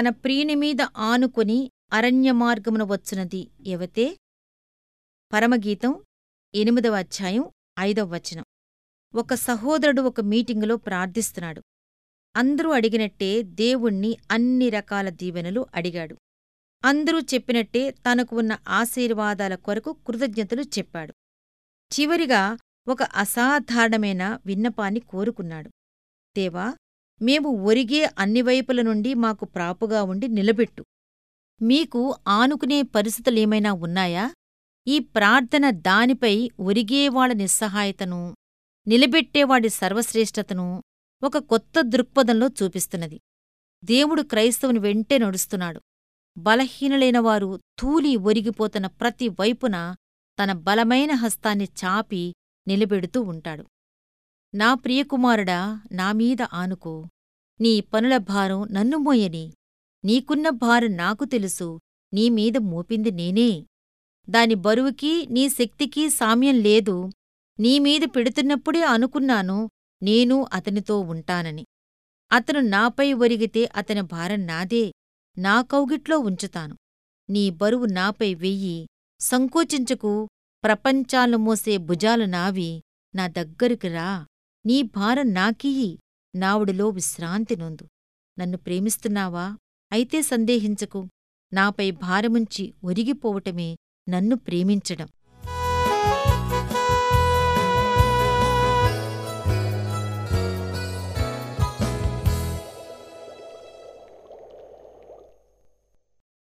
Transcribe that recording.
తన ప్రియునిమీద ఆనుకొని అరణ్యమార్గమున వచ్చునది ఎవతే పరమగీతం ఎనిమిదవ అధ్యాయం ఐదవ వచనం. ఒక సహోదరుడు ఒక మీటింగులో ప్రార్థిస్తున్నాడు. అందరూ అడిగినట్టే దేవుణ్ణి అన్ని రకాల దీవెనలు అడిగాడు. అందరూ చెప్పినట్టే తనకు ఉన్న ఆశీర్వాదాల కొరకు కృతజ్ఞతలు చెప్పాడు. చివరిగా ఒక అసాధారణమైన విన్నపాన్ని కోరుకున్నాడు. దేవా మేము ఒరిగే అన్ని వైపుల నుండి మాకు ప్రాపుగా ఉండి నిలబెట్టు. మీకు ఆనుకునే పరిస్థితులేమైనా ఉన్నాయా? ఈ ప్రార్థన దానిపై ఒరిగేవాళ్ళ నిస్సహాయతను నిలబెట్టేవాడి సర్వశ్రేష్టతను ఒక కొత్త దృక్పథంలో చూపిస్తున్నది. దేవుడు క్రైస్తవుని వెంటే నడుస్తున్నాడు. బలహీనులైన వారు తూలి ఒరిగిపోతున్న ప్రతి వైపున తన బలమైన హస్తాన్ని చాపి నిలబెడుతూ ఉంటాడు. నా ప్రియకుమారుడా నామీద ఆనుకో. నీ పనుల భారం నన్ను మోయని. నీకున్న భారం నాకు తెలుసు నీమీద మోపింది నేనే. దాని బరువుకి నీ శక్తికి సామ్యం లేదు. నీమీద పెడుతున్నప్పుడే అనుకున్నాను నేను అతనితో ఉంటానని. అతను నాపై ఒరిగితే అతని భారం నాదే నా కౌగిట్లో ఉంచుతాను. నీ బరువు నాపై వెయ్యి సంకోచించకు ప్రపంచాలు మోసే భుజాలు నావి నా దగ్గరికి రా. నీ భారం నాకియ్యి. నావుడిలో విశ్రాంతి నొందు. నన్ను ప్రేమిస్తున్నావా? అయితే సందేహించకు. నాపై భారముంచి ఒరిగిపోవటమే నన్ను ప్రేమించడం.